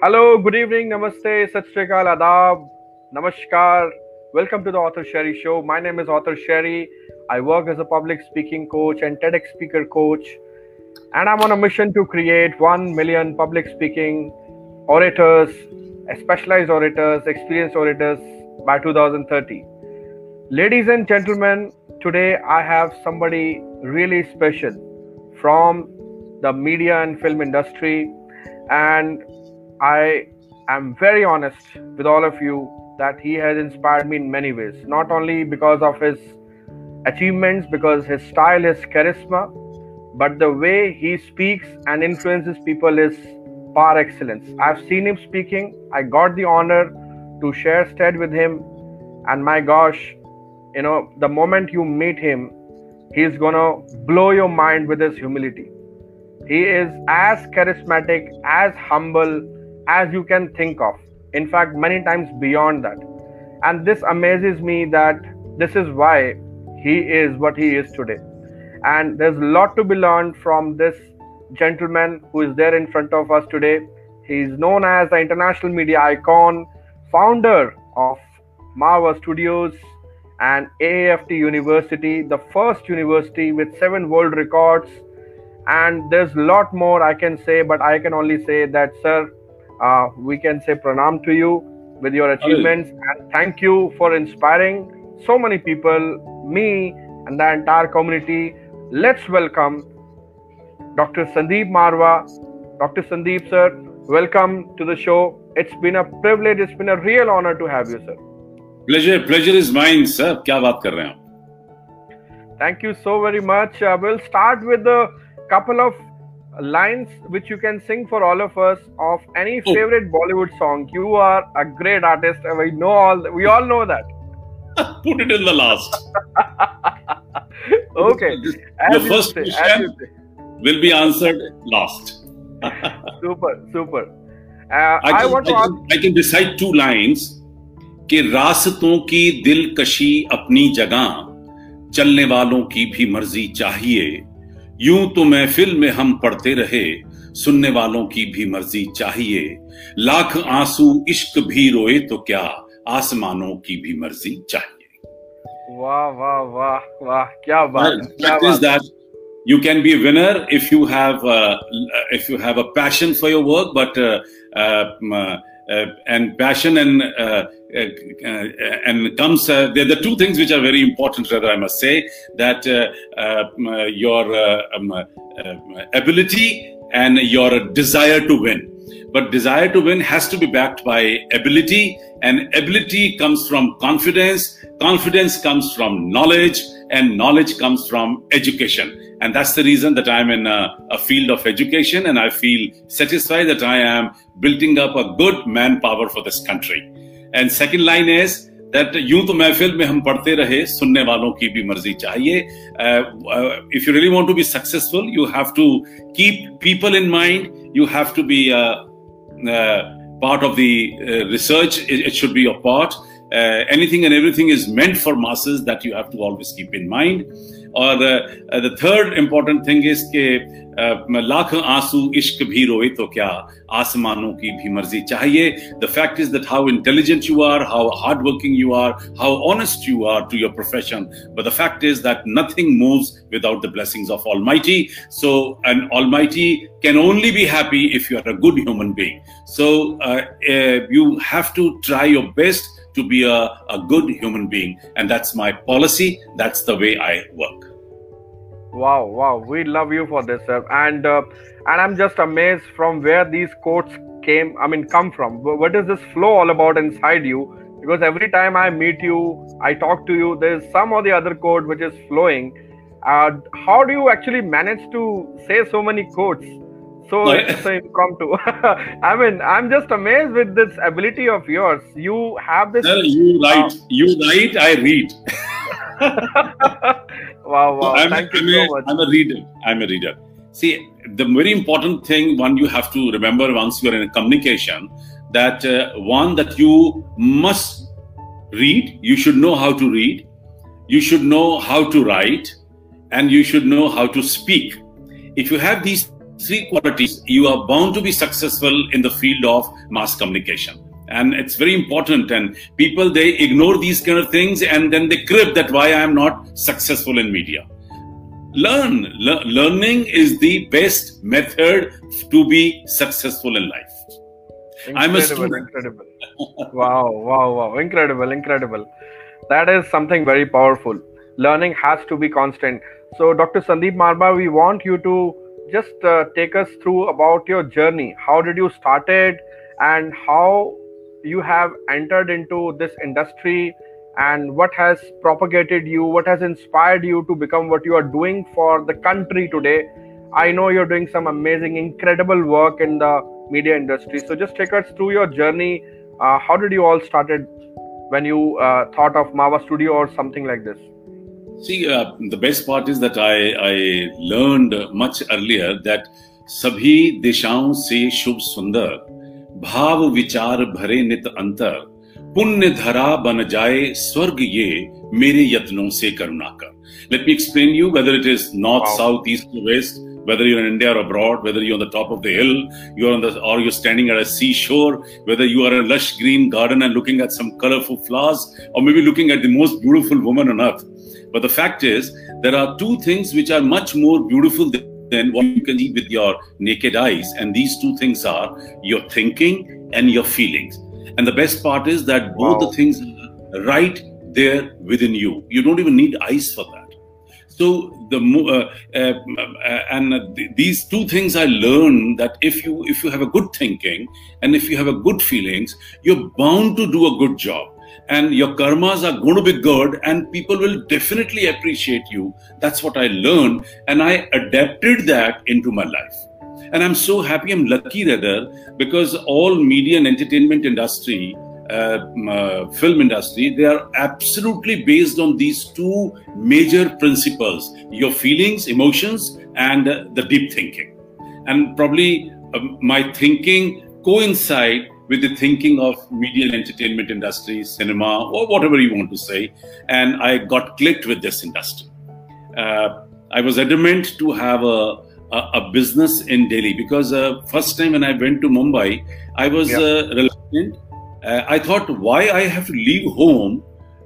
Hello, good evening, namaste, sat Sri Akal, adab, namaskar. Welcome to the Author Sherry Show. My name is Author Sherry. I work as a public speaking coach and TEDx speaker coach. And I'm on a mission to create 1 million public speaking orators, specialized orators, experienced orators by 2030. Ladies and gentlemen, today I have somebody really special from the media and film industry. And I am very honest with all of you that he has inspired me in many ways, not only because of his achievements, because his style is charisma, but the way he speaks and influences people is par excellence. I've seen him speaking, I got the honor to share stead with him, and my gosh, you know, the moment you meet him, he's gonna blow your mind with his humility. He is as charismatic, as humble as you can think of. In fact, many times beyond that. And this amazes me that this is why he is what he is today. And there's a lot to be learned from this gentleman who is there in front of us today. He is known as the international media icon, founder of Marwah Studios and AAFT University, the first university with seven world records. And there's a lot more I can say, but I can only say that, sir, uh, we can say pranam to you with your achievements and thank you for inspiring so many people, me, and the entire community. Let's welcome Dr. Sandeep Marwah. Dr. Sandeep, sir, welcome to the show. It's been a privilege, it's been a real honor to have you, sir. Pleasure, pleasure is mine, sir. क्या बात कर रहे हैं Thank you so very much. Uh, we'll start with a couple of lines which you can sing for all of us of any Oh. favorite Bollywood song. You are a great artist. and We know all. We all know that. Put it in the last. Okay. This- As Your you first say, as question you say. will be answered last. Super, super. Uh, I I can, want to I ask. can, I can recite two lines कि रास्तों की दिलकशी अपनी जगह चलने वालों की भी मर्जी चाहिए यूँ तो महफिल में हम पढ़ते रहे सुनने वालों की भी मर्ज़ी चाहिए। लाख आँसू इश्क भी रोए तो क्या आसमानों की भी मर्ज़ी चाहिए। वाह वाह वाह वाह क्या बात is that you can be winner if you have if you have a passion for your work but and passion and and comes uh, they're the two things which are very important. Rather, I must say that uh, uh, uh, your uh, um, uh, uh, ability and your desire to win. But desire to win has to be backed by ability, and ability comes from confidence. Confidence comes from knowledge, and knowledge comes from education. And that's the reason that I'm in a, a field of education, and I feel satisfied that I am building up a good manpower for this country. And second line is that यूं तो महफिल में हम पढ़ते रहे सुनने वालों की भी मर्जी चाहिए if you really want to be successful you have to keep people in mind you have to be uh, uh, part of the uh, research it, it should be your part uh, anything and everything is meant for masses that you have to always keep in mind or the, uh, the third important thing is कि uh, lakh आंसू इश्क भी रोए तो क्या आसमानों की भी मर्जी चाहिए the fact is that how intelligent you are how hardworking you are how honest you are to your profession but the fact is that nothing moves without the blessings of almighty so an almighty can only be happy if you are a good human being so uh, uh, you have to try your best to be a, a good human being and that's my policy that's the way i work Wow, wow, we love you for this, sir. And uh, and I'm just amazed from where these quotes came. I mean, come from. What is this flow all about inside you? Because every time I meet you, I talk to you. There's some or the other quote which is flowing. Uh, how do you actually manage to say so many quotes? So No, it's so impromptu. I mean, I'm just amazed with this ability of yours. You have this. You write you write i read wow, wow! I'm, Thank I'm you a, so much. I'm a reader. I'm a reader. See, the very important thing one you have to remember once you're in a communication that uh, one that you must read. You should know how to read. You should know how to write, and you should know how to speak. If you have these three qualities, you are bound to be successful in the field of mass communication. And it's very important. And people, they ignore these kind of things and then they crib that why I am not successful in media. Learn. Le- learning is the best method to be successful in life. Incredible, I'm a student. Incredible. wow, wow, wow. Incredible, incredible. That is something very powerful. Learning has to be constant. So, Dr. Sandeep Marwah, we want you to just uh, take us through about your journey. How did you started, and how you have entered into this industry and what has propagated you, what has inspired you to become what you are doing for the country today. I know you're doing some amazing, incredible work in the media industry. So just take us through your journey. Uh, how did you all started when you uh, thought of Marwah Studio or something like this? See, uh, the best part is that I, I learned much earlier that सभी दिशाओं से शुभ सुंदर भाव विचार भरे नित अंतर पुण्य धरा बन जाए स्वर्ग ये मेरे यत्नों से करुणा कर Let me explain you whether it is north, wow. south, east, or west, whether you're in India or abroad, whether you're on the top of the hill, you're on the or you're standing at a seashore, whether you are in a lush green garden and looking at some colorful flowers, or maybe looking at the most beautiful woman on earth. But the fact is, there are two things which are much more beautiful than what you can see with your naked eyes. And these two things are your thinking and your feelings. And the best part is that both wow. the things are right there within you. You don't even need eyes for that. So the uh, uh, and th- these two things I learned that if you if you have a good thinking and if you have a good feelings, you're bound to do a good job and your karmas are going to be good and people will definitely appreciate you. That's what i learned and i adapted that into my life. And i'm so happy i'm lucky rather because all media and entertainment industry uh, uh, film industry they are absolutely based on these two major principles your feelings emotions and uh, the deep thinking. And probably um, my thinking coincide with the thinking of media and entertainment industry, cinema, or whatever you want to say. And I got clicked with this industry. Uh, I was adamant to have a, a, a business in Delhi because uh, first time when I went to Mumbai, I was yeah. uh, reluctant. Uh, I thought, why I have to leave home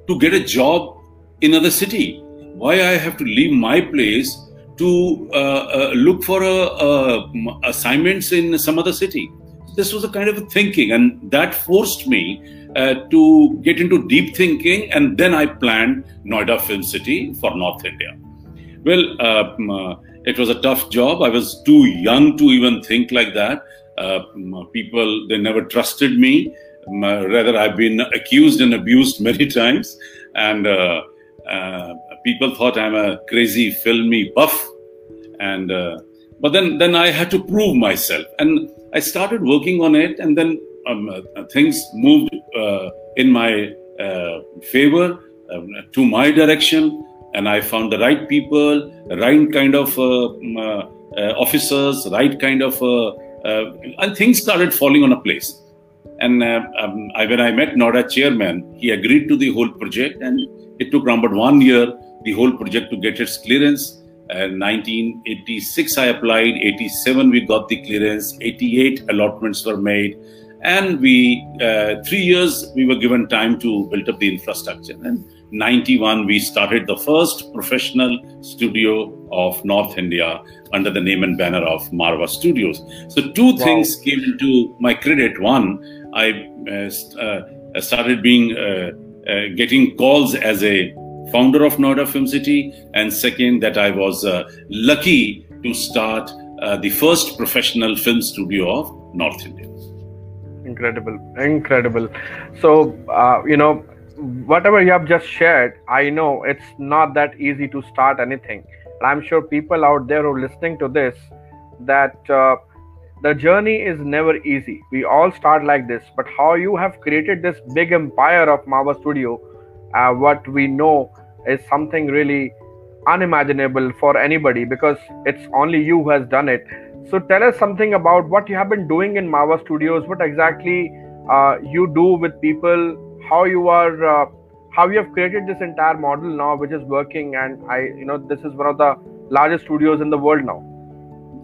to get a job in another city? Why I have to leave my place to uh, uh, look for a, assignments in some other city? This was a kind of thinking, and that forced me uh, to get into deep thinking. And then I planned Noida Film City for North India. Well, uh, uh, it was a tough job. I was too young to even think like that. Uh, people they never trusted me. rather, I've been accused and abused many times, and uh, uh, people thought I'm a crazy filmy buff. And but then then I had to prove myself and I started working on it, and then um, uh, things moved uh, in my uh, favor um, to my direction, and I found the right people, right kind of uh, um, uh, officers, right kind of, and things started falling on a place. And um, I, when I met Noida chairman, he agreed to the whole project, and it took around about one year the whole project to get its clearance 1986 I applied, 87 we got the clearance, 88 allotments were made, and we uh, three years we were given time to build up the infrastructure. And 91 we started the first professional studio of North India under the name and banner of Marwah Studios. So two wow. things came into my credit. One, I uh, uh, started being uh, uh, getting calls as a founder of Noida Film City, and second, that I was uh, lucky to start uh, the first professional film studio of North India. Incredible, incredible. So, uh, you know, whatever you have just shared, I know it's not that easy to start anything. I'm sure people out there who are listening to this, that uh, the journey is never easy. We all start like this, but how you have created this big empire of Marwah Studio, uh, what we know is something really unimaginable for anybody because it's only you who has done it. So tell us something about what you have been doing in Marwah Studios, what exactly uh, you do with people, how you are, uh, how you have created this entire model now, which is working, and I, you know, this is one of the largest studios in the world now.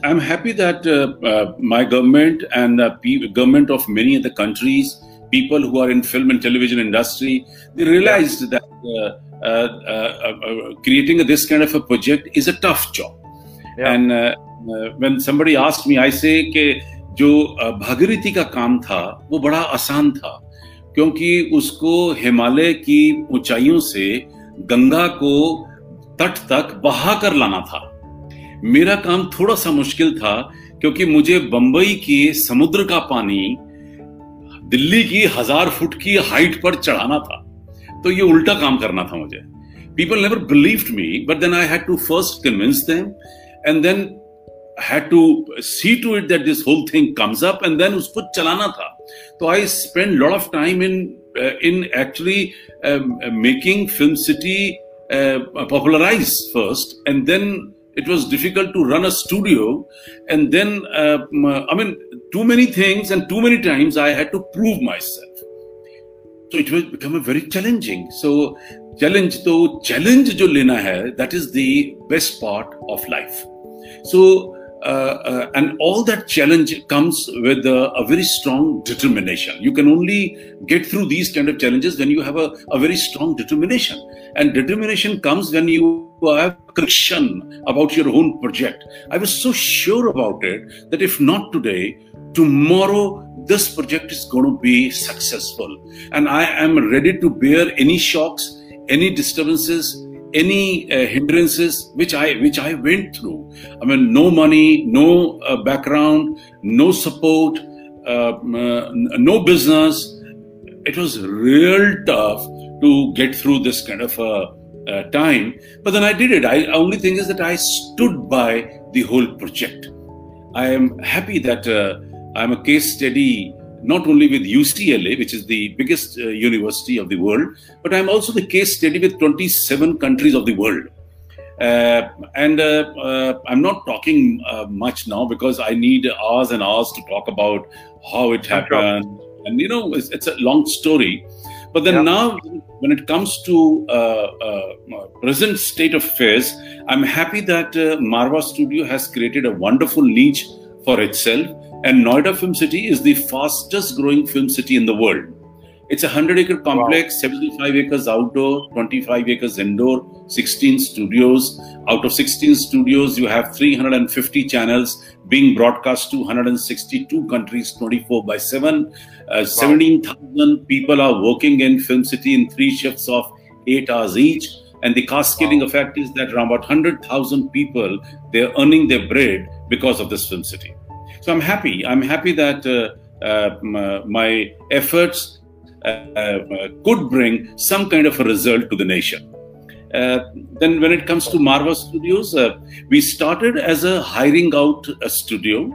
I'm happy that uh, uh, my government and the government of many other countries, people who are in film and television industry, they realized yeah. that uh, uh, uh, creating this kind of a project is a tough job. Yeah. And when somebody asked me, I say कि जो भागीरथी का काम था वो बड़ा आसान था क्योंकि उसको हिमालय की ऊंचाइयों से गंगा को तट तक बहा कर लाना था मेरा काम थोड़ा सा मुश्किल था क्योंकि मुझे बंबई के समुद्र का पानी दिल्ली की हज़ार फुट की हाइट पर चढ़ाना था। तो ये उल्टा काम करना था मुझे। People never believe me but then I had to first convince them and then had to see to it that this whole thing comes up and then उसको चलाना था। तो I spend lot of time in in actually making Film City popularize first and then it was difficult to run a studio and then uh, i mean too many things and too many times i had to prove myself so it will become a very challenging so challenge to challenge jo lena hai that is the best part of life so uh, uh, and all that challenge comes with a, a, very strong determination. You can only get through these kind of challenges when you have a, a very strong determination. And determination comes when you have conviction about your own project. I was so sure about it that if not today, tomorrow this project is going to be successful. And I am ready to bear any shocks, any disturbances, any uh, hindrances which I which I went through. I mean, no money, no uh, background, no support, uh, uh no business. It was real tough to get through this kind of a uh, time. But then I did it. I only thing is that I stood by the whole project. I am happy that uh, I'm a case study not only with UCLA, which is the biggest uh, university of the world, but I'm also the case study with 27 countries of the world. Uh, and uh, uh, I'm not talking uh, much now because I need hours and hours to talk about how it happened. And you know, it's, it's a long story. But then yeah. now, when it comes to uh, uh, present state of affairs, I'm happy that uh, Marwah Studio has created a wonderful niche for itself. And Noida Film City is the fastest growing film city in the world. It's a 100 acre complex, wow. 75 acres outdoor, 25 acres indoor, 16 studios. Out of 16 studios, you have 350 channels being broadcast to 162 countries 24 by 7. Uh, wow. 17,000 people are working in Film City in three shifts of eight hours each. And the cascading wow. effect is that around about 100,000 people, they're earning their bread because of this Film City. So I'm happy. I'm happy that uh, uh, my efforts uh, uh, could bring some kind of a result to the nation. Uh, then, when it comes to Marwah Studios, we started as a hiring out a studio.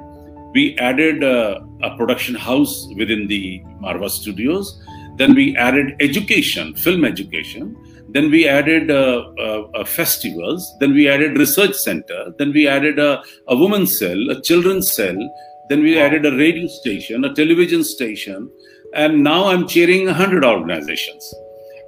We added a production house within the Marwah Studios. Then we added education, film education. Then we added uh, uh, festivals. Then we added research center. Then we added a, a cell, a children's cell. Then we added a radio station, a television station, and now I'm chairing 100 organizations.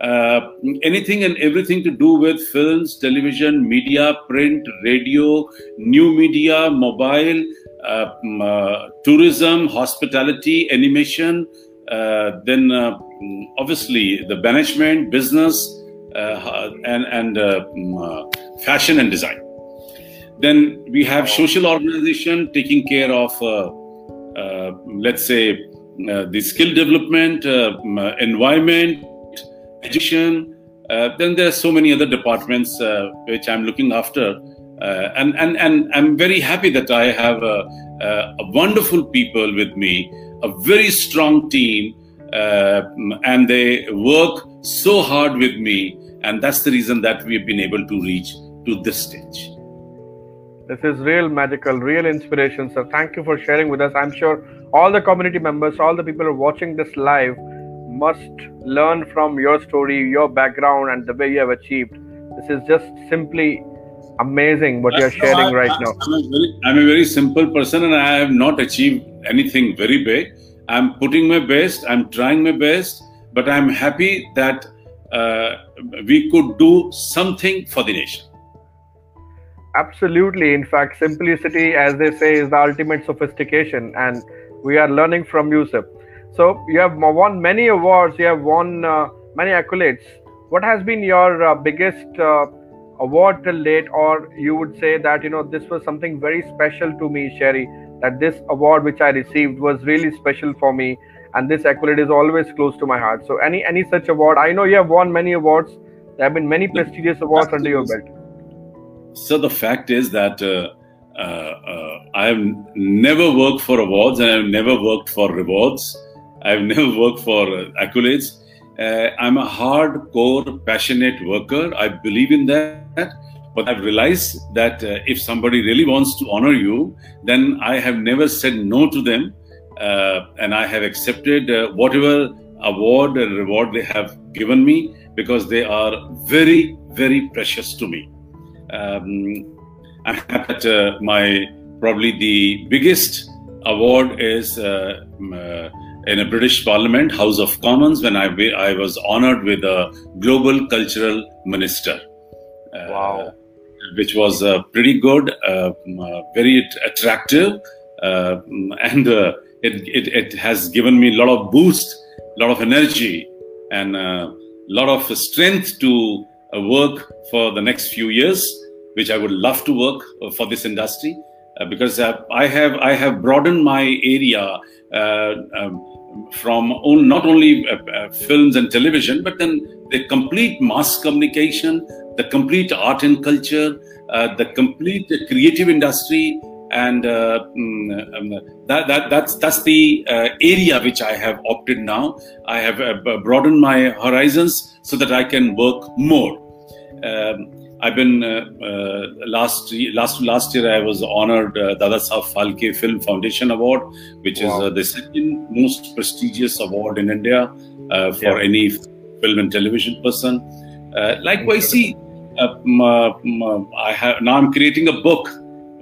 Uh, anything and everything to do with films, television, media, print, radio, new media, mobile, uh, uh, tourism, hospitality, animation, uh, then uh, mm, obviously the management, business, uh, uh, and, and uh, mm, fashion and design. Then we have social organization taking care of, let's say, the skill development, environment, education. Uh, then there are so many other departments uh, which I'm looking after. Uh, and, and, and I'm very happy that I have a, a wonderful people with me, a very strong team, and they work so hard with me. And that's the reason that we've been able to reach to this stage. This is real magical, real inspiration, sir. Thank you for sharing with us. I'm sure all the community members, all the people who are watching this live must learn from your story, your background, and the way you have achieved. This is just simply amazing what you're sharing right now. I'm a, very, I'm a very simple person and I have not achieved anything very big. I'm putting my best, I'm trying my best, but I'm happy that uh, we could do something for the nation. Absolutely. In fact, simplicity, as they say, is the ultimate sophistication, and we are learning from Yusuf. So you have won many awards. You have won uh, many accolades. What has been your uh, biggest uh, award till date, or you would say that you know this was something very special to me, Sherry? That this award which I received was really special for me, and this accolade is always close to my heart. So any any such award, I know you have won many awards. There have been many prestigious awards under your belt. So the fact is that uh, uh, uh, I have never worked for awards and I've never worked for rewards. I've never worked for accolades. Uh, I'm a hardcore, passionate worker. I believe in that. But I've realized that uh, if somebody really wants to honor you, then I have never said no to them. Uh, and I have accepted whatever award and reward they have given me because they are very, very precious to me. Um, I'm happy that uh, my probably the biggest award is uh, uh, in a British Parliament, House of Commons, when I, I was honored with a Global Cultural Minister. Uh, wow. Which was uh, pretty good, uh, very attractive, and it, it, it, has given me a lot of boost, a lot of energy, and a lot of strength to work for the next few years, which I would love to work for this industry. Uh, because uh, I have I have broadened my area uh, um, from on, not only films and television, but then the complete mass communication, the complete art and culture, the complete creative industry, and uh, mm, um, that, that that's that's the uh, area which I have opted now. I have uh, broadened my horizons so that I can work more. Um, I've been uh, uh, last last last year I was honored uh, Dada Saheb Phalke Film Foundation Award, which wow. is uh, the second most prestigious award in India uh, for yeah. any film and television person. Uh, likewise, see, I have now I'm creating a book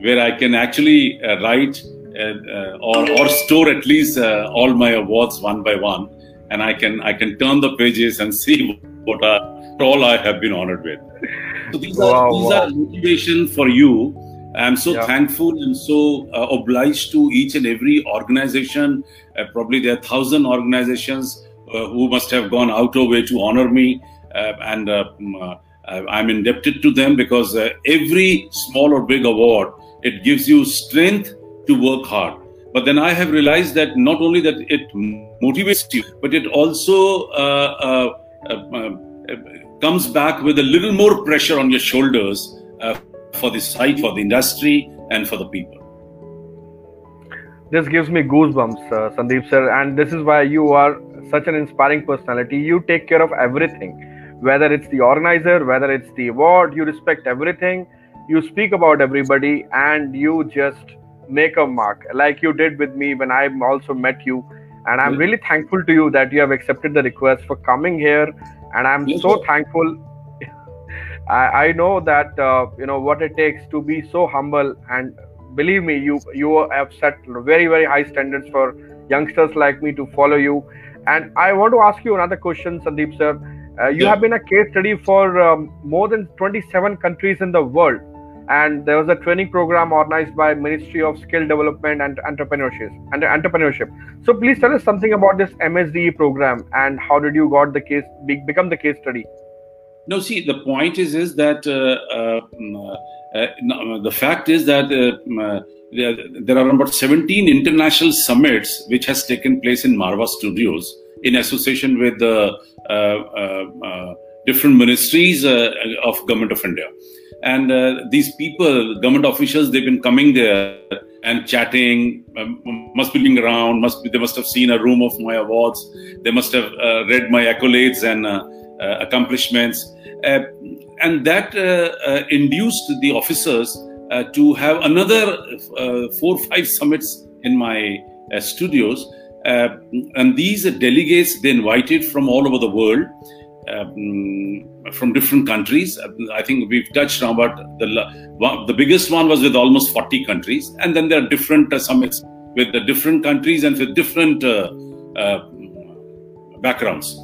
where I can actually write or or store at least all my awards one by one, and I can I can turn the pages and see what are all I have been honored with. So these wow, are these wow. are motivation for you. I'm so yeah. thankful and so uh, obliged to each and every organization. Uh, probably there are thousand organizations uh, who must have gone out of way to honor me, uh, and uh, uh, I'm indebted to them because every small or big award it gives you strength to work hard. But then I have realized that not only that it motivates you, but it also comes back with a little more pressure on your shoulders uh, for the site, for the industry, and for the people. This gives me goosebumps, uh, Sandeep sir, and this is why you are such an inspiring personality. You take care of everything, whether it's the organizer, whether it's the award, you respect everything. You speak about everybody, and you just make a mark, like you did with me when I also met you. And I'm really thankful to you that you have accepted the request for coming here and i'm so thankful. I, I know that uh, you know what it takes to be so humble. And believe me you you have set very very high standards for youngsters like me to follow you. And i want to ask you another question sandeep sir. Uh, you yeah. have been a case study for um, more than 27 countries in the world and there was a training program organized by ministry of skill development and entrepreneurship and entrepreneurship. So please tell us something about this msde program and how did you got the case be, become the case study? No see the point is is that uh, uh, uh, the fact is that uh, uh, there are about 17 international summits which has taken place in marwah studios in association with the uh, different ministries of government of india and uh, these people, government officials, they've been coming there and chatting, um, must be looking around, must be, they must have seen a room of my awards, they must have uh, read my accolades and uh, uh accomplishments. Uh, and that uh, induced the officers to have another four or five summits in my studios. and these delegates they invited from all over the world um, from different countries. I think we've touched now, but the the biggest one was with almost 40 countries, and then there are different uh, summits with the different countries and with different uh, uh, backgrounds.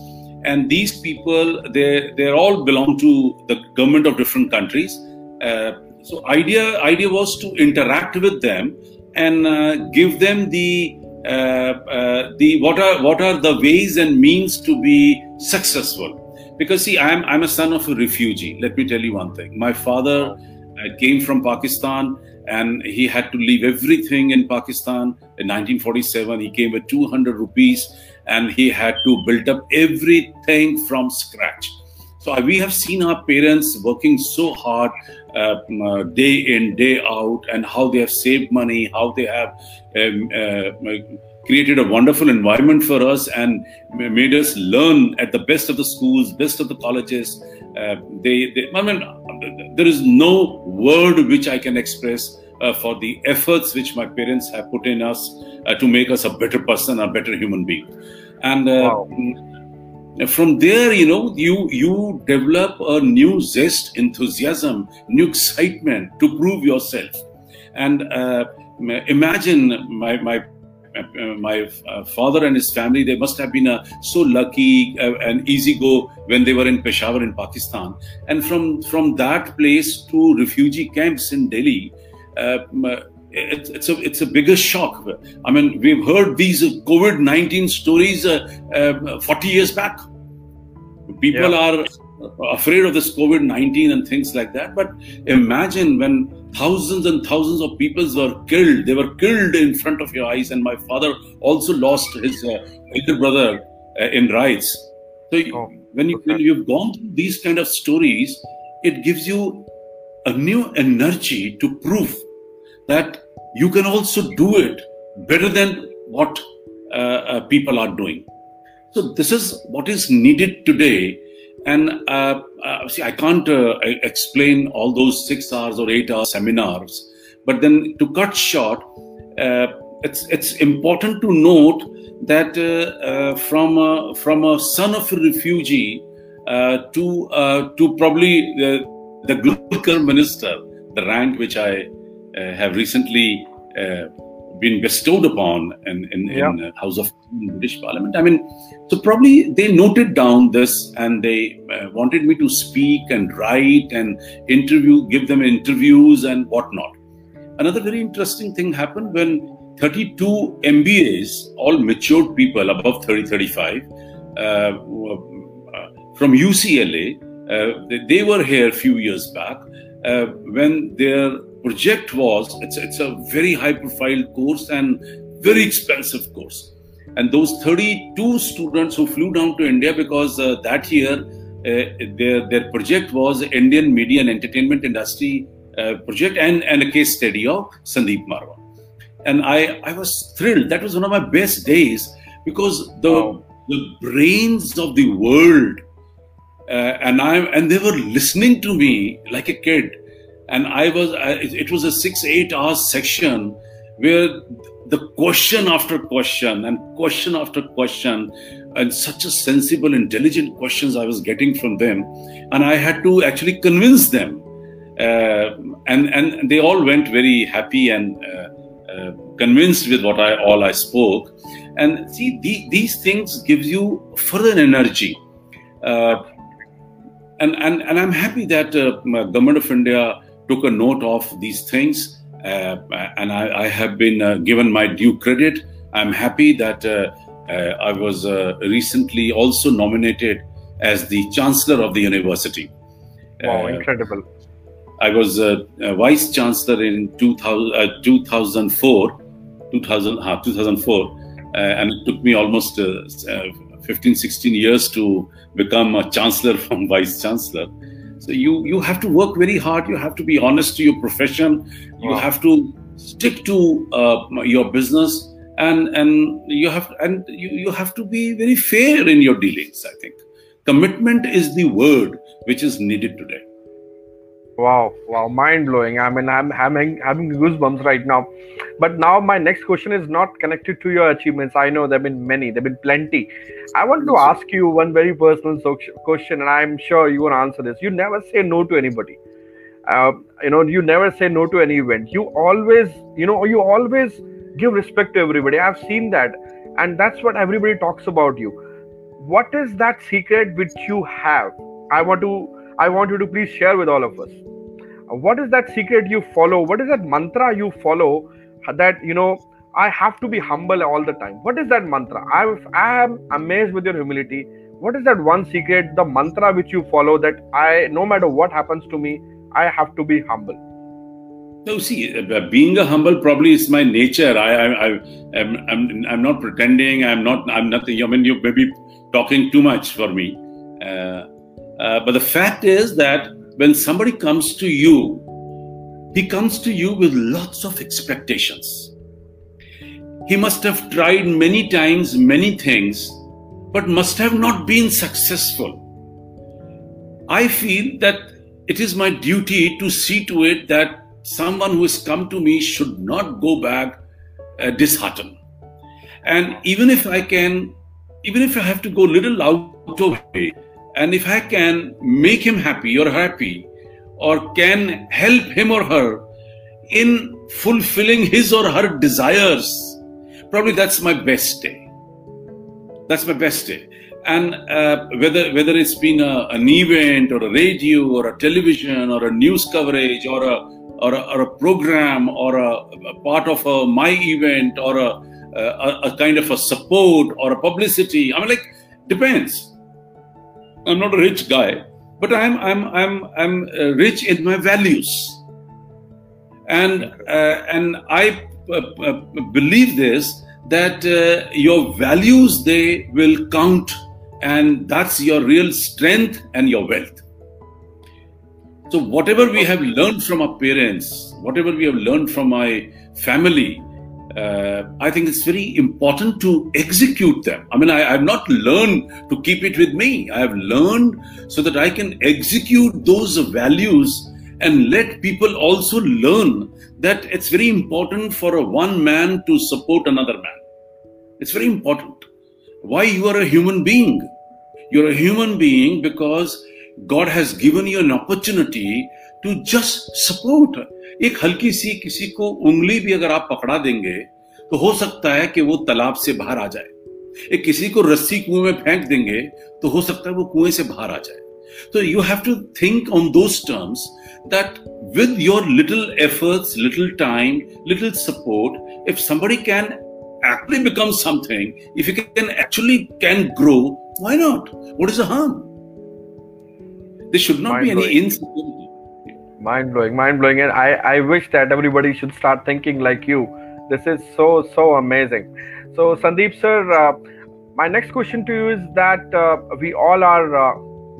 And these people, they they all belong to the government of different countries. Uh, so idea idea was to interact with them and uh, give them the uh, the what are what are the ways and means to be successful because see i'm i'm a son of a refugee. Let me tell you one thing. My father uh, came from pakistan and he had to leave everything in pakistan. In 1947 he came with 200 rupees and he had to build up everything from scratch. So we have seen our parents working so hard uh, uh, day in, day out, and how they have saved money, how they have um, uh, created a wonderful environment for us and made us learn at the best of the schools, best of the colleges. Uh, they, they, I mean, there is no word which I can express uh, for the efforts which my parents have put in us uh, to make us a better person, a better human being. And wow from there you know you you develop a new zest enthusiasm new excitement to prove yourself and uh, imagine my my uh, my uh, father and his family they must have been uh, so lucky uh, and easy go when they were in peshawar in pakistan and from from that place to refugee camps in delhi uh, it, it's a it's a bigger shock. I mean, we've heard these COVID nineteen stories uh, uh, forty years back. People yeah. are afraid of this COVID nineteen and things like that. But imagine when thousands and thousands of people were killed. They were killed in front of your eyes, and my father also lost his uh, elder brother uh, in riots. So oh, when you okay. when you've gone through these kind of stories, it gives you a new energy to prove that you can also do it better than what uh, uh, people are doing. So this is what is needed today. And uh, uh see, I can't uh, explain all those six hours or eight hour seminars, but then to cut short, uh, it's it's important to note that from a, from a son of a refugee to to probably the, the Gulkar minister, the rank which I uh, have recently uh, been bestowed upon in, in, yeah. in House of British Parliament. I mean, so probably they noted down this and they uh, wanted me to speak and write and interview, give them interviews and whatnot. Another very interesting thing happened when 32 MBAs, all matured people above 30, 35, uh, from UCLA, uh, they were here a few years back uh, when their project was it's, it's a very high profile course and very expensive course. And those 32 students who flew down to india because uh, that year uh, their their project was indian media and entertainment industry uh, project and and a case study of sandeep marwah. And i i was thrilled. That was one of my best days because the wow. the brains of the world uh, and i and they were listening to me like a kid and I was it was a six eight hour section where the question after question and question after question and such a sensible intelligent questions I was getting from them. And I had to actually convince them. Uh, and and they all went very happy and uh, uh, convinced with what I all I spoke. And see the, these things gives you further energy. Uh, and, and and I'm happy that uh, government of India took a note of these things, uh, and I, I, have been uh, given my due credit. I'm happy that uh, uh I was uh, recently also nominated as the Chancellor of the university. Wow, uh, incredible. I was Vice Chancellor in 2000, 2004, 2000, 2004 and it took me almost 15, 16 years to become a Chancellor from Vice Chancellor. So you you have to work very hard. You have to be honest to your profession. You wow. have to stick to uh, your business, and and you have and you, you have to be very fair in your dealings. I think commitment is the word which is needed today. Wow, wow, mind blowing. I mean, I'm having having goosebumps right now. But now my next question is not connected to your achievements. I know there've been many, there've been plenty. I want to ask you one very personal question, and I'm sure you will answer this. You never say no to anybody. Uh, you know, you never say no to any event. You always, you know, you always give respect to everybody. I've seen that, and that's what everybody talks about you. What is that secret which you have? I want to I want you to please share with all of us. what is that secret you follow what is that mantra you follow that you know i have to be humble all the time what is that mantra i am amazed with your humility what is that one secret the mantra which you follow that i no matter what happens to me i have to be humble no, see, uh, being a humble probably is my nature. I, I, I am, I'm, I'm not pretending. I'm not, I'm nothing. I mean, you may be talking too much for me. Uh, uh, but the fact is that when somebody comes to you, he comes to you with lots of expectations. He must have tried many times many things, but must have not been successful. I feel that it is my duty to see to it that someone who has come to me should not go back uh, disheartened. And even if I can, even if I have to go a little out of way, and if I can make him happy or happy, or can help him or her in fulfilling his or her desires, probably that's my best day. That's my best day. And uh, whether whether it's been a, an event or a radio or a television or a news coverage or a or a, or a program or a, a part of a my event or a, a, a kind of a support or a publicity. I mean, like depends. I'm not a rich guy, but I'm I'm I'm I'm uh, rich in my values, and uh, and I uh, uh, believe this that uh, your values they will count, and that's your real strength and your wealth. So whatever we have learned from our parents, whatever we have learned from my family, uh, I think it's very important to execute them. I mean, I, have not learned to keep it with me. I have learned so that I can execute those values and let people also learn that it's very important for a one man to support another man. It's very important. Why you are a human being? You're a human being because God has given you an opportunity to just support. एक हल्की सी किसी को उंगली भी अगर आप पकड़ा देंगे तो हो सकता है कि वो तालाब से बाहर आ जाए। एक किसी को रस्सी कुएँ में फेंक देंगे तो हो सकता है वो कुएँ से बाहर आ जाए। तो you have to think on दो terms that with your little efforts little time little support if some can actually become something if you can actually can grow why not what is a this should not be any insecurity mind blowing mind blowing and i i wish that everybody should start thinking like you. This is so so amazing. So sandeep sir uh, my next question to you is that uh, we all are uh,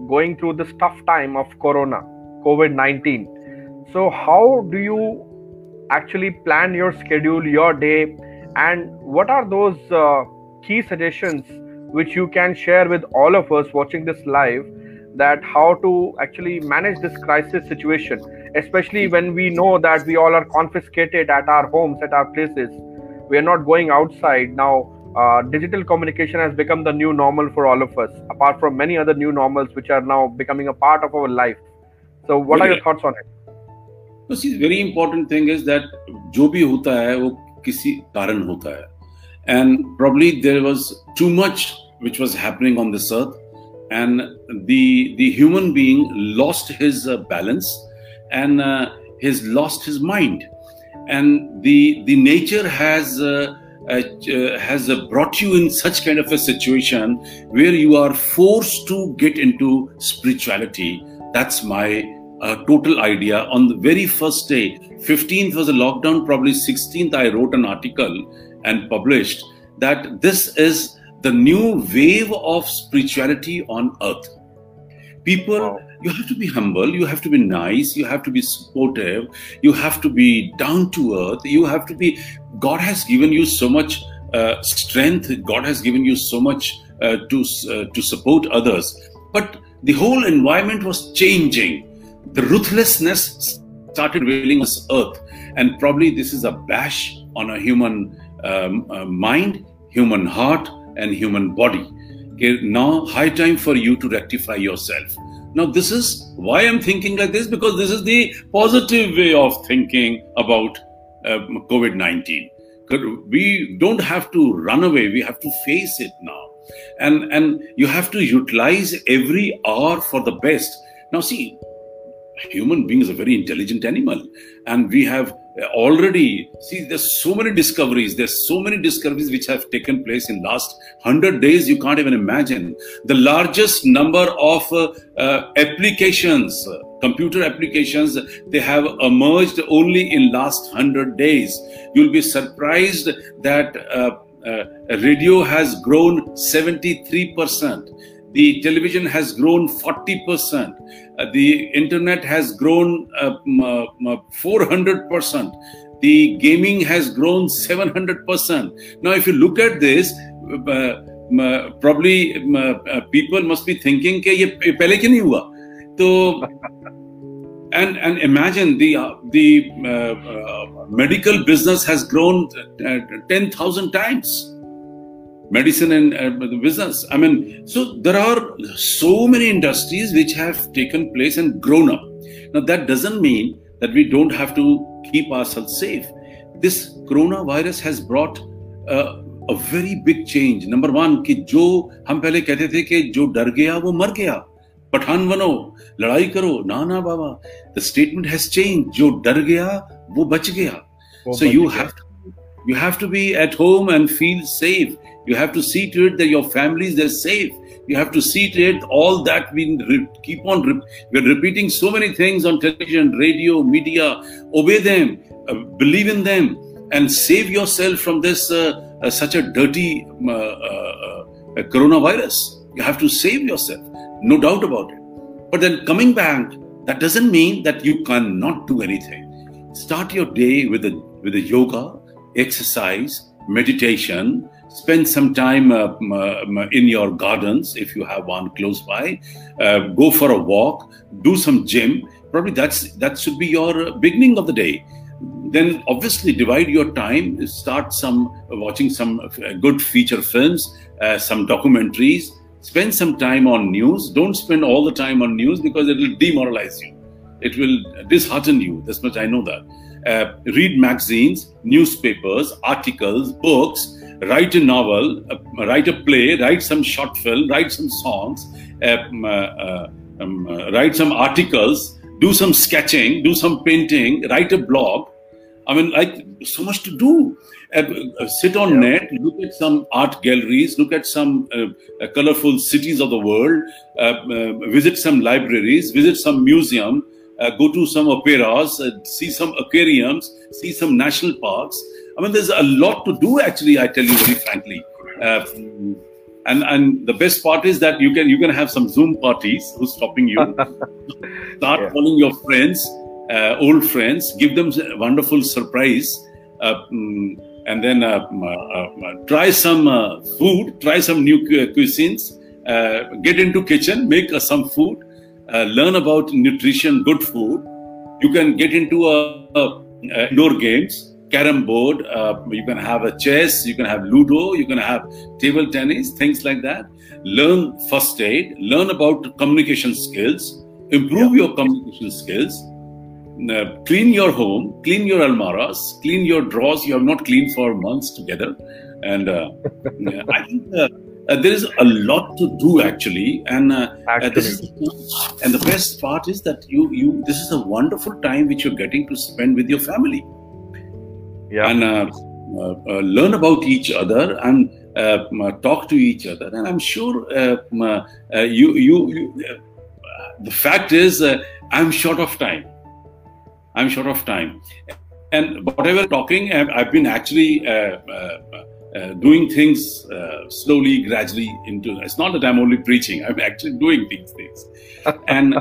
going through this tough time of corona covid-19 so how do you actually plan your schedule your day? And what are those uh, key suggestions which you can share with all of us watching this live that how to actually manage this crisis situation especially when we know that we all are confiscated at our homes at our places we are not going outside now uh, digital communication has become the new normal for all of us apart from many other new normals which are now becoming a part of our life so what are your thoughts on it no, see, very important thing is that जो भी होता है वो किसी कारण होता है and probably there was too much which was happening on this earth and the the human being lost his uh, balance and uh, has lost his mind. And the the nature has uh, uh, uh has uh, brought you in such kind of a situation where you are forced to get into spirituality. That's my total idea. On the very first day 15th was a lockdown probably 16th i wrote an article and published that this is the new wave of spirituality on earth. People, wow. you have to be humble, you have to be nice, you have to be supportive, you have to be down to earth, you have to be. God has given you so much uh, strength, God has given you so much uh, to, uh, to support others. But the whole environment was changing. The ruthlessness started revealing this earth. And probably this is a bash on a human um, uh, mind, human heart, and human body. Okay, now high time for you to rectify yourself. Now this is why I'm thinking like this because this is the positive way of thinking about uh, COVID-19. We don't have to run away. We have to face it now. And, and you have to utilize every hour for the best. Now see, human being is a very intelligent animal, and we have already see there's so many discoveries. There's so many discoveries which have taken place in last 100 days you can't even imagine. The largest number of uh, uh, applications uh, computer applications they have emerged only in last 100 days. You'll be surprised that uh, uh, radio has grown 73% the television has grown 40%. Uh, the internet has grown uh, 400%. The gaming has grown 700%. Now, if you look at this, uh, probably uh, people must be thinking कि ये पहले क्यों नहीं हुआ तो and and imagine the uh, the uh, medical business has grown 10,000 times medicine and uh, business. I mean, so there are so many industries which have taken place and grown up. Now, that doesn't mean that we don't have to keep ourselves safe. This coronavirus has brought uh, a very big change. Number one, कि जो हम पहले कहते थे कि जो डर गया वो मर गया पठान बनो लड़ाई करो ना ना बाबा द स्टेटमेंट हैज चेंज जो डर गया वो बच गया so you have to, you have to be at home and feel safe you have to see to it that your families are safe. You have to see to it all that we keep on. we're repeating so many things on television, radio, media. Obey them, uh, believe in them, and save yourself from this uh, uh, such a dirty uh, uh, uh, coronavirus. You have to save yourself, no doubt about it. But then coming back, that doesn't mean that you cannot do anything. Start your day with a with a yoga, exercise, meditation, spend some time uh, in your gardens if you have one close by. Uh, go for a walk do some gym. Probably that's that should be your beginning of the day. Then obviously divide your time start some watching some uh, good feature films uh, some documentaries. Spend some time on news. Don't spend all the time on news because it will demoralize you. It will dishearten you. This much i know that. Uh, read magazines newspapers articles books write a novel, uh, write a play, write some short film, write some songs, um, uh, uh um, uh, write some articles, do some sketching, do some painting, write a blog. I mean, like so much to do. Uh, sit on yeah. net, look at some art galleries, look at some colorful cities of the world, visit some libraries, visit some museum, go to some operas, see some aquariums, see some national parks I mean, there's a lot to do. Actually, I tell you very frankly. Uh, and and the best part is that you can you can have some Zoom parties. Who's stopping you? Start yeah. calling your friends, uh, old friends. Give them a wonderful surprise. Uh, mm, and then uh, uh, try some uh, food, try some new cuisines, get into kitchen, make some food, learn about nutrition, good food. You can get into a, a indoor games carom board, uh, you can have a chess, you can have ludo, you can have table tennis, things like that. Learn first aid, learn about communication skills, improve yeah. your communication skills. Uh, clean your home, clean your almaras, clean your drawers. You have not cleaned for months together, and uh, I think uh, uh, there is a lot to do actually. And uh, this is, and the best part is that you you this is a wonderful time which you're getting to spend with your family yeah. and uh, uh, uh, learn about each other and talk to each other. And I'm sure you, you, you the fact is, I'm short of time. I'm short of time. And whatever talking, I've been actually uh, doing things uh, slowly, gradually into. It's not that I'm only preaching; I'm actually doing these things. and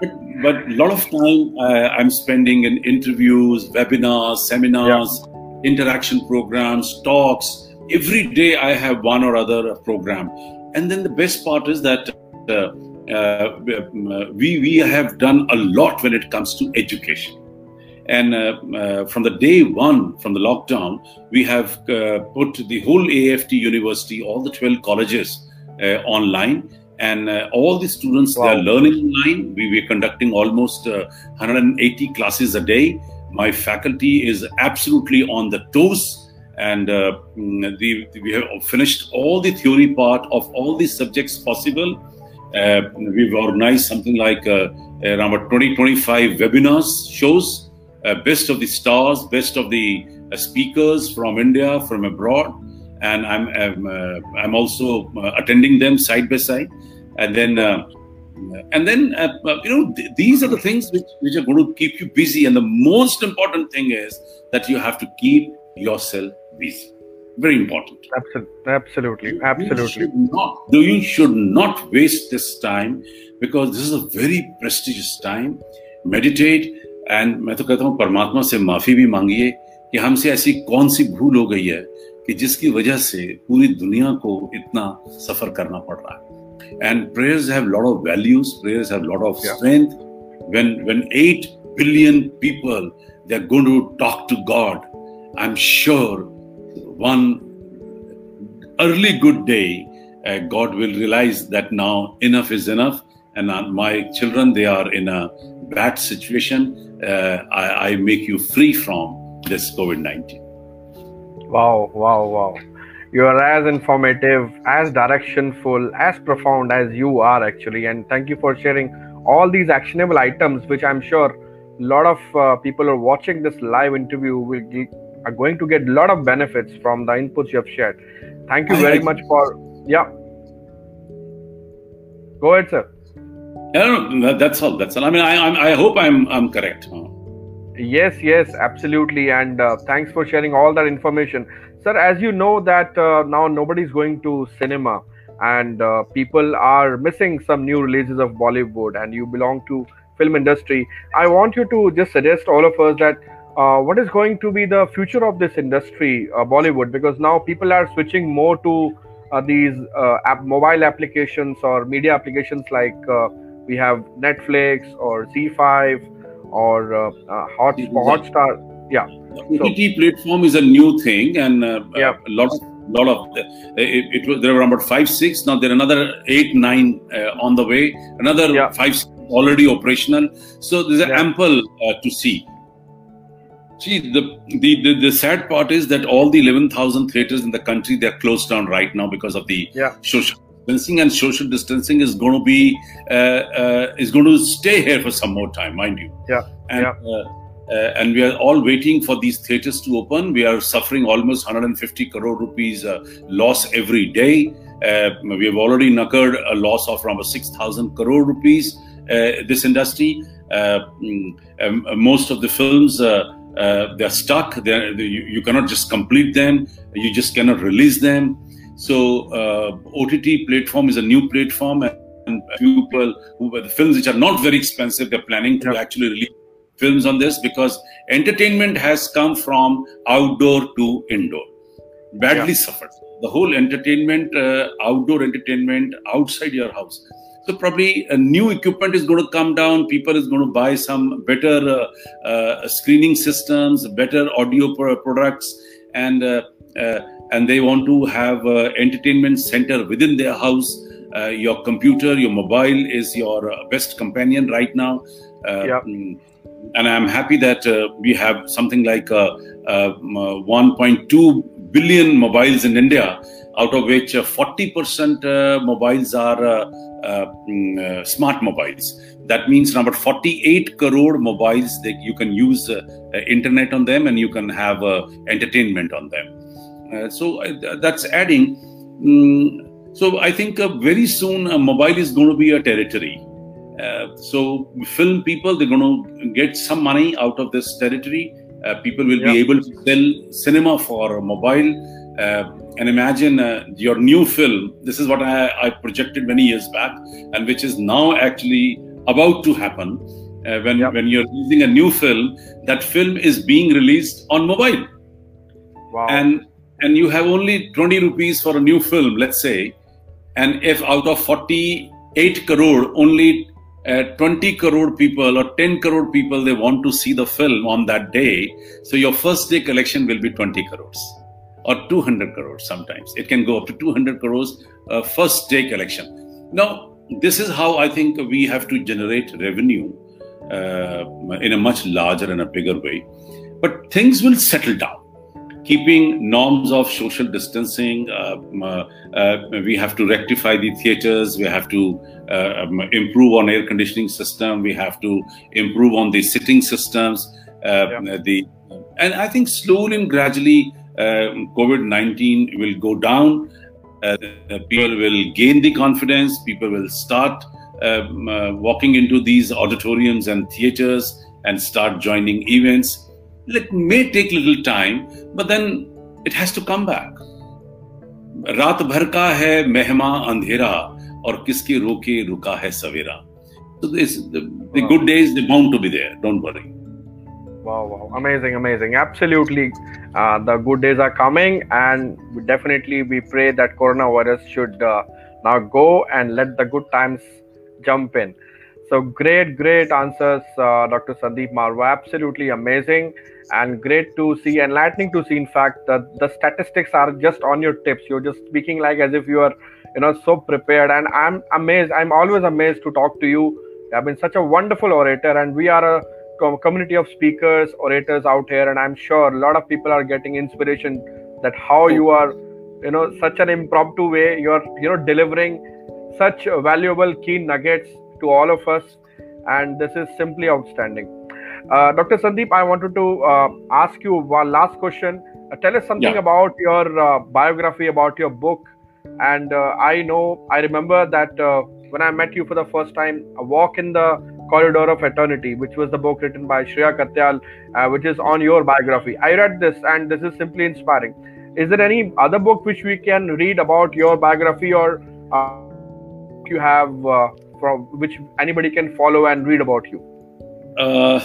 but, but a lot of time uh, I'm spending in interviews, webinars, seminars, yeah. interaction programs, talks. Every day I have one or other program. And then the best part is that uh, uh, we, we have done a lot when it comes to education. And uh, uh, from the day one, from the lockdown, we have uh, put the whole AAFT University, all the 12 colleges online and uh, all the students wow. they are learning online we were conducting almost uh, 180 classes a day my faculty is absolutely on the toes and uh, mm, the, we have finished all the theory part of all the subjects possible uh, we've organized something like uh, around 20, 25 webinars, shows, uh, best of the stars, best of the uh, speakers from India, from abroad And I'm, I'm, uh, I'm also uh, attending them side by side. And then, and then you know, th- these are the things which, which are going to keep you busy. And the most important thing is that you have to keep yourself busy very important. Absolutely, absolutely. You should not, you should not waste this time because this is a very prestigious time. Meditate and मैं तो कहता हूँ परमात्मा से माफी भी मांगिए कि हमसे ऐसी कौन सी भूल हो गई है कि जिसकी वजह से पूरी दुनिया को इतना सफर करना पड़ रहा है and prayers have lot of values prayers have lot of strength when when 8 billion people they're going to talk to god i'm sure one early good day, uh, God will realize that now enough is enough, and uh, my children they are in a bad situation. Uh, I, I, make you free from this COVID nineteen. Wow! Wow! Wow! You are as informative, as directionful, as profound as you are actually, and thank you for sharing all these actionable items, which I'm sure a lot of uh, people are watching this live interview will are going to get a lot of benefits from the inputs you have shared. Thank you very much for yeah. Go ahead, sir. Yeah, that's all. That's all. I mean, I, I, hope I'm I'm correct. Yes, yes, absolutely. And uh, thanks for sharing all that information, sir. As you know that uh, now nobody's going to cinema, and uh, people are missing some new releases of Bollywood, and you belong to film industry. I want you to just suggest all of us that uh, what is going to be the future of this industry, uh, Bollywood? Because now people are switching more to uh, these app, mobile applications or media applications like we have Netflix or ZEE5 or uh, Hot, Hotstar. Yeah. The OTT so, platform is a new thing, and yeah. a lot of lot of it, it, was there were about five six now there are another eight nine uh, on the way another yeah. five already operational so there's yeah. ample uh, to see See, the, the, the, the, sad part is that all the 11,000 theaters in the country, they're closed down right now because of the yeah. social distancing and social distancing is going to be, uh, uh, is going to stay here for some more time, mind you. Yeah. And, yeah. Uh, uh and we are all waiting for these theaters to open. We are suffering almost 150 crore rupees uh, loss every day. Uh, we have already incurred a loss of around 6,000 crore rupees. this industry, mm, um, most of the films uh, they're stuck. They're, they, you, you, cannot just complete them. You just cannot release them. So uh, OTT platform is a new platform, and people who the films which are not very expensive, they're planning to actually release films on this because entertainment has come from outdoor to indoor. Badly yeah. suffered. The whole entertainment, uh, outdoor entertainment outside your house so probably a new equipment is going to come down. People is going to buy some better uh, uh, screening systems, better audio products, and uh, uh, and they want to have entertainment center within their house. Uh, your computer, your mobile is your uh, best companion right now. Uh, yeah. Mm, and I'm happy that we have something like um, 1.2 billion mobiles in India, out of which 40% mobiles are uh, mm, uh, smart mobiles. That means about 48 crore mobiles that you can use uh, internet on them and you can have entertainment on them. So that's adding. Um, so I think very soon mobile is going to be a territory. Uh, so film people they're going to get some money out of this territory uh, people will be able to sell cinema for mobile uh, and imagine uh, your new film. This is what I, I, projected many years back, and which is now actually about to happen. Uh, when yep. when you're releasing a new film, that film is being released on mobile. Wow. And and you have only 20 rupees for a new film, let's say, and if out of 48 crore, only uh, 20 crore people or 10 crore people they want to see the film on that day, so your first day collection will be 20 crores or 200 crores sometimes. It can go up to 200 crores uh, first day collection. Now, this is how I think we have to generate revenue uh, in a much larger and a bigger way. But things will settle down. Keeping norms of social distancing. Uh, uh, we have to rectify the theaters. We have to uh, um, improve on air conditioning system. We have to improve on the sitting systems. Yeah. The and I think slowly and gradually, COVID nineteen will go down. people will gain the confidence. People will start um, uh, walking into these auditoriums and theaters and start joining events it may take little time, but then it has to come back. रात भर का है मेहमा अंधेरा और किसके रोके रुका है सवेरा। So the, good days they're bound to be there don't worry. Wow wow amazing amazing. Absolutely uh, the good days are coming and definitely we pray that coronavirus should uh, now go and let the good times jump in. So great great answers uh, dr sandeep marwah. Absolutely amazing and great to see, enlightening to see. In fact, that the statistics are just on your tips. You're just speaking like as if you are, you know, so prepared. And I'm amazed. I'm always amazed to talk to you. You have been such a wonderful orator, and we are a community of speakers, orators out here. And I'm sure a lot of people are getting inspiration that how you are, you know, such an impromptu way. You're, you know, delivering such valuable key nuggets to all of us, and this is simply outstanding. Uh, Dr. Sandeep, I wanted to uh, ask you one last question. Uh, tell us something yeah. about your uh, biography, about your book. And uh, I know, I remember that uh, when I met you for the first time, A Walk in the Corridor of Eternity, which was the book written by Shreya Katyal, which is on your biography. I read this, and this is simply inspiring. Is there any other book which we can read about your biography or you have from which anybody can follow and read about you? Uh,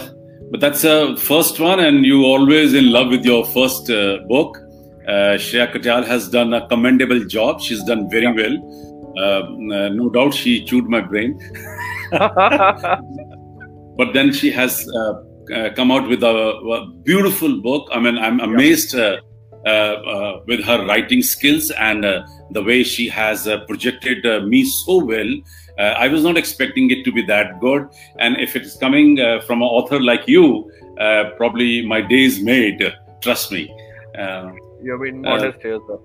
but that's a first one, and you always in love with your first uh, book. Uh, Shreya Katyal has done a commendable job. She's done very yeah. well. Uh, uh no doubt she chewed my brain. but then she has uh, uh, come out with a, a, beautiful book. I mean, I'm amazed yeah. with her writing skills and the way she has projected me so well uh, I was not expecting it to be that good. And if it's coming uh, from an author like you, uh, probably my day is made. Trust me. You've been modest here, sir.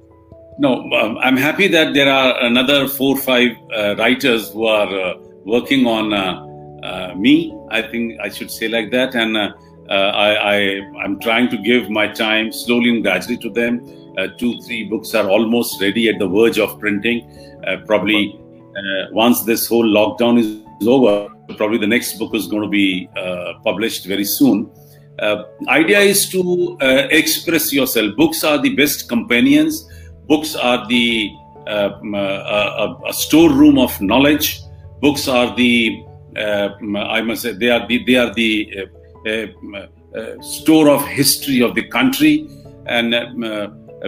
No, um, I'm happy that there are another four or five writers who are working on me. I think I should say like that. And uh, I, I am trying to give my time slowly and gradually to them. Uh, two, three books are almost ready at the verge of printing. Uh, probably uh, once this whole lockdown is over, probably the next book is going to be uh, published very soon. Uh, idea is to uh, express yourself. Books are the best companions. Books are the uh, uh, a storeroom of knowledge. Books are the I must say they are the they are the store of history of the country. And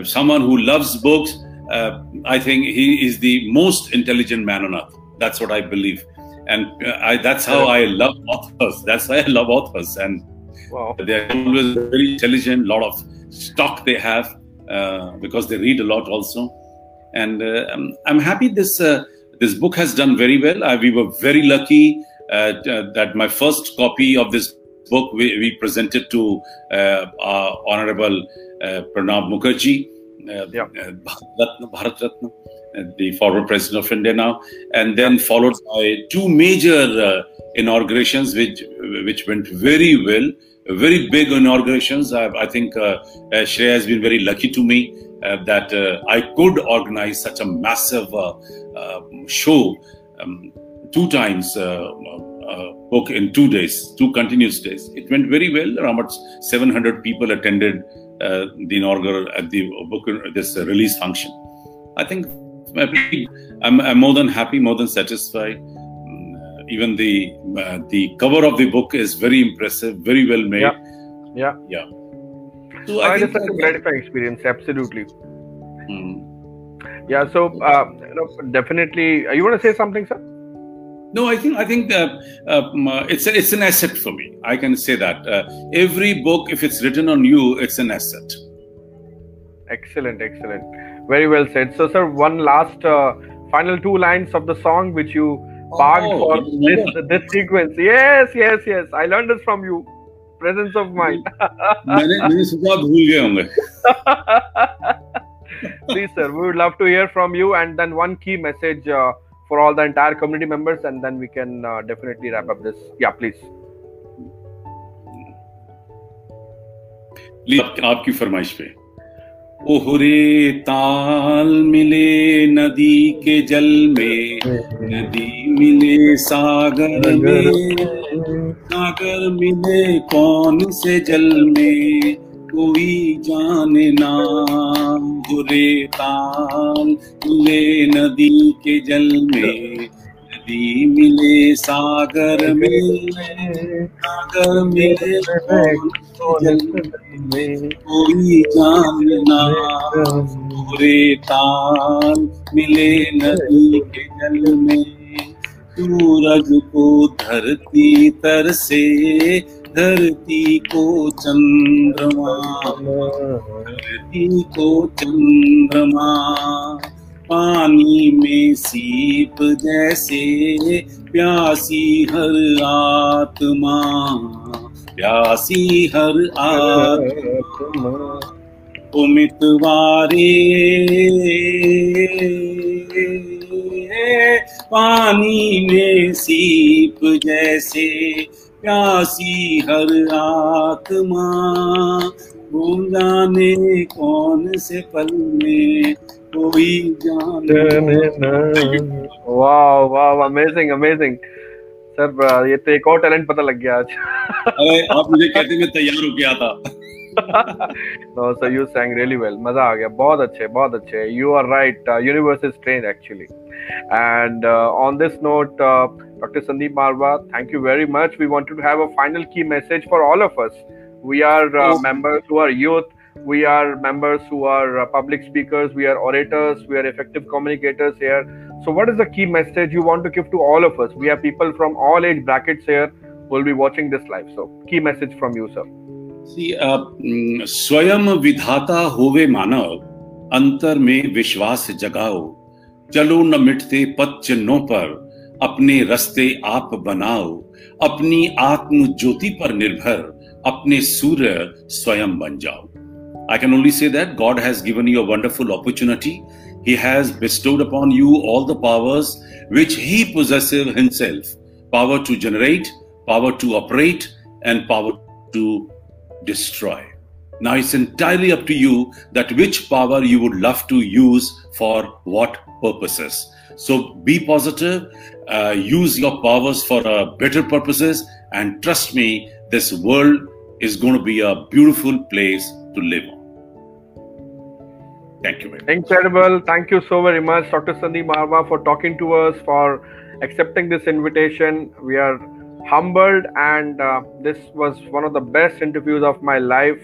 someone who loves books uh, I think he is the most intelligent man on earth. That's what I believe, and uh, I, that's how I love authors. That's why I love authors, and wow. they're always very intelligent. A lot of stock they have uh, because they read a lot also, and uh, I'm, I'm, happy this uh, this book has done very well. we were very lucky that my first copy of this book we, we presented to our Honorable Pranab Mukherjee uh, yeah. Uh, Bharat Ratna, uh, the former president of India now, and then followed by two major inaugurations, which which went very well, very big inaugurations. I, I think uh, Shreya has been very lucky to me uh, that uh, I could organize such a massive show um, two times. book in two days, two continuous days. It went very well. Around 700 people attended uh, the inaugural at the book this release function. I think I'm, I'm more than happy, more than satisfied. Mm, even the uh, the cover of the book is very impressive, very well made. Yeah, yeah, yeah. So I, I think it's a gratifying experience. Absolutely. Hmm. Yeah. So uh, you know, definitely, uh, you want to say something, sir? No, I think I think uh, uh, it's a, it's an asset for me. I can say that uh, every book, if it's written on you, it's an asset. Excellent, excellent, very well said. So, sir, one last uh, final two lines of the song which you parked oh, for this, this sequence. Yes, yes, yes. I learned this from you. Presence of mind. Please, sir, we would love to hear from you, and then one key message. Uh, for all the entire community members, and then we can uh, definitely wrap up this. Yeah, please. आपकी फरमाइश पे ओहरे ताल मिले नदी के जल में नदी मिले सागर में सागर मिले कौन से जल में कोई जाने ना बुरे ताल मिले नदी के जल में। नदी मिले, सागर में सागर मिले, जल में। कोई जानना पूरे ताल मिले नदी के जल में। सूरज को धरती तर से, धरती को चंद्रमा, धरती को चंद्रमा, पानी में सीप जैसे प्यासी हर आत्मा, प्यासी हर आत्मा। उमितवारे पानी में सीप जैसे प्यासी हर आत्मा। घूम जाने कौन से पल में कोई जाने वाह वाह अमेजिंग अमेजिंग सर ये तो एक और टैलेंट पता लग गया आज। अरे आप मुझे कहते मैं तैयार हो गया था no, so you sang really well. मजा आ गया बहुत अच्छे बहुत अच्छे You are right. Uh, universe is trained actually. And uh, on this note, uh, Dr. Sandeep Marwah, thank you very much. We wanted to have a final key message for all of us. We are uh, members who are youth. We are members who are uh, public speakers. We are orators. We are effective communicators here. So, what is the key message you want to give to all of us? We have people from all age brackets here who will be watching this live. So, key message from you, sir. स्वयं विधाता होवे मानव अंतर में विश्वास जगाओ चलो न मिटते पद चिन्हों पर अपने रस्ते आप बनाओ अपनी आत्म ज्योति पर निर्भर अपने सूर्य स्वयं बन जाओ I can only say that God has given you a wonderful opportunity he has bestowed upon you all the powers which he possessive himself power to generate power to operate and power to destroy. Now it's entirely up to you that which power you would love to use for what purposes. So be positive, uh, use your powers for uh, better purposes, and trust me, this world is going to be a beautiful place to live on. Thank you very much. Incredible. Thank you so very much, Dr. Sandeep Marwah, for talking to us, for accepting this invitation. We are humbled, and uh, this was one of the best interviews of my life.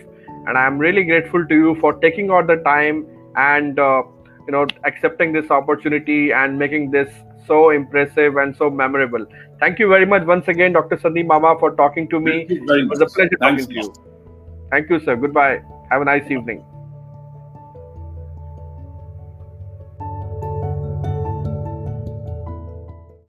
And I'm really grateful to you for taking out the time and uh, you know accepting this opportunity and making this so impressive and so memorable. Thank you very much once again, Dr. Sandeep Marwah, for talking to me. Thank you very It was a pleasure Thanks talking to you. Thank you, sir. Goodbye. Have a nice evening.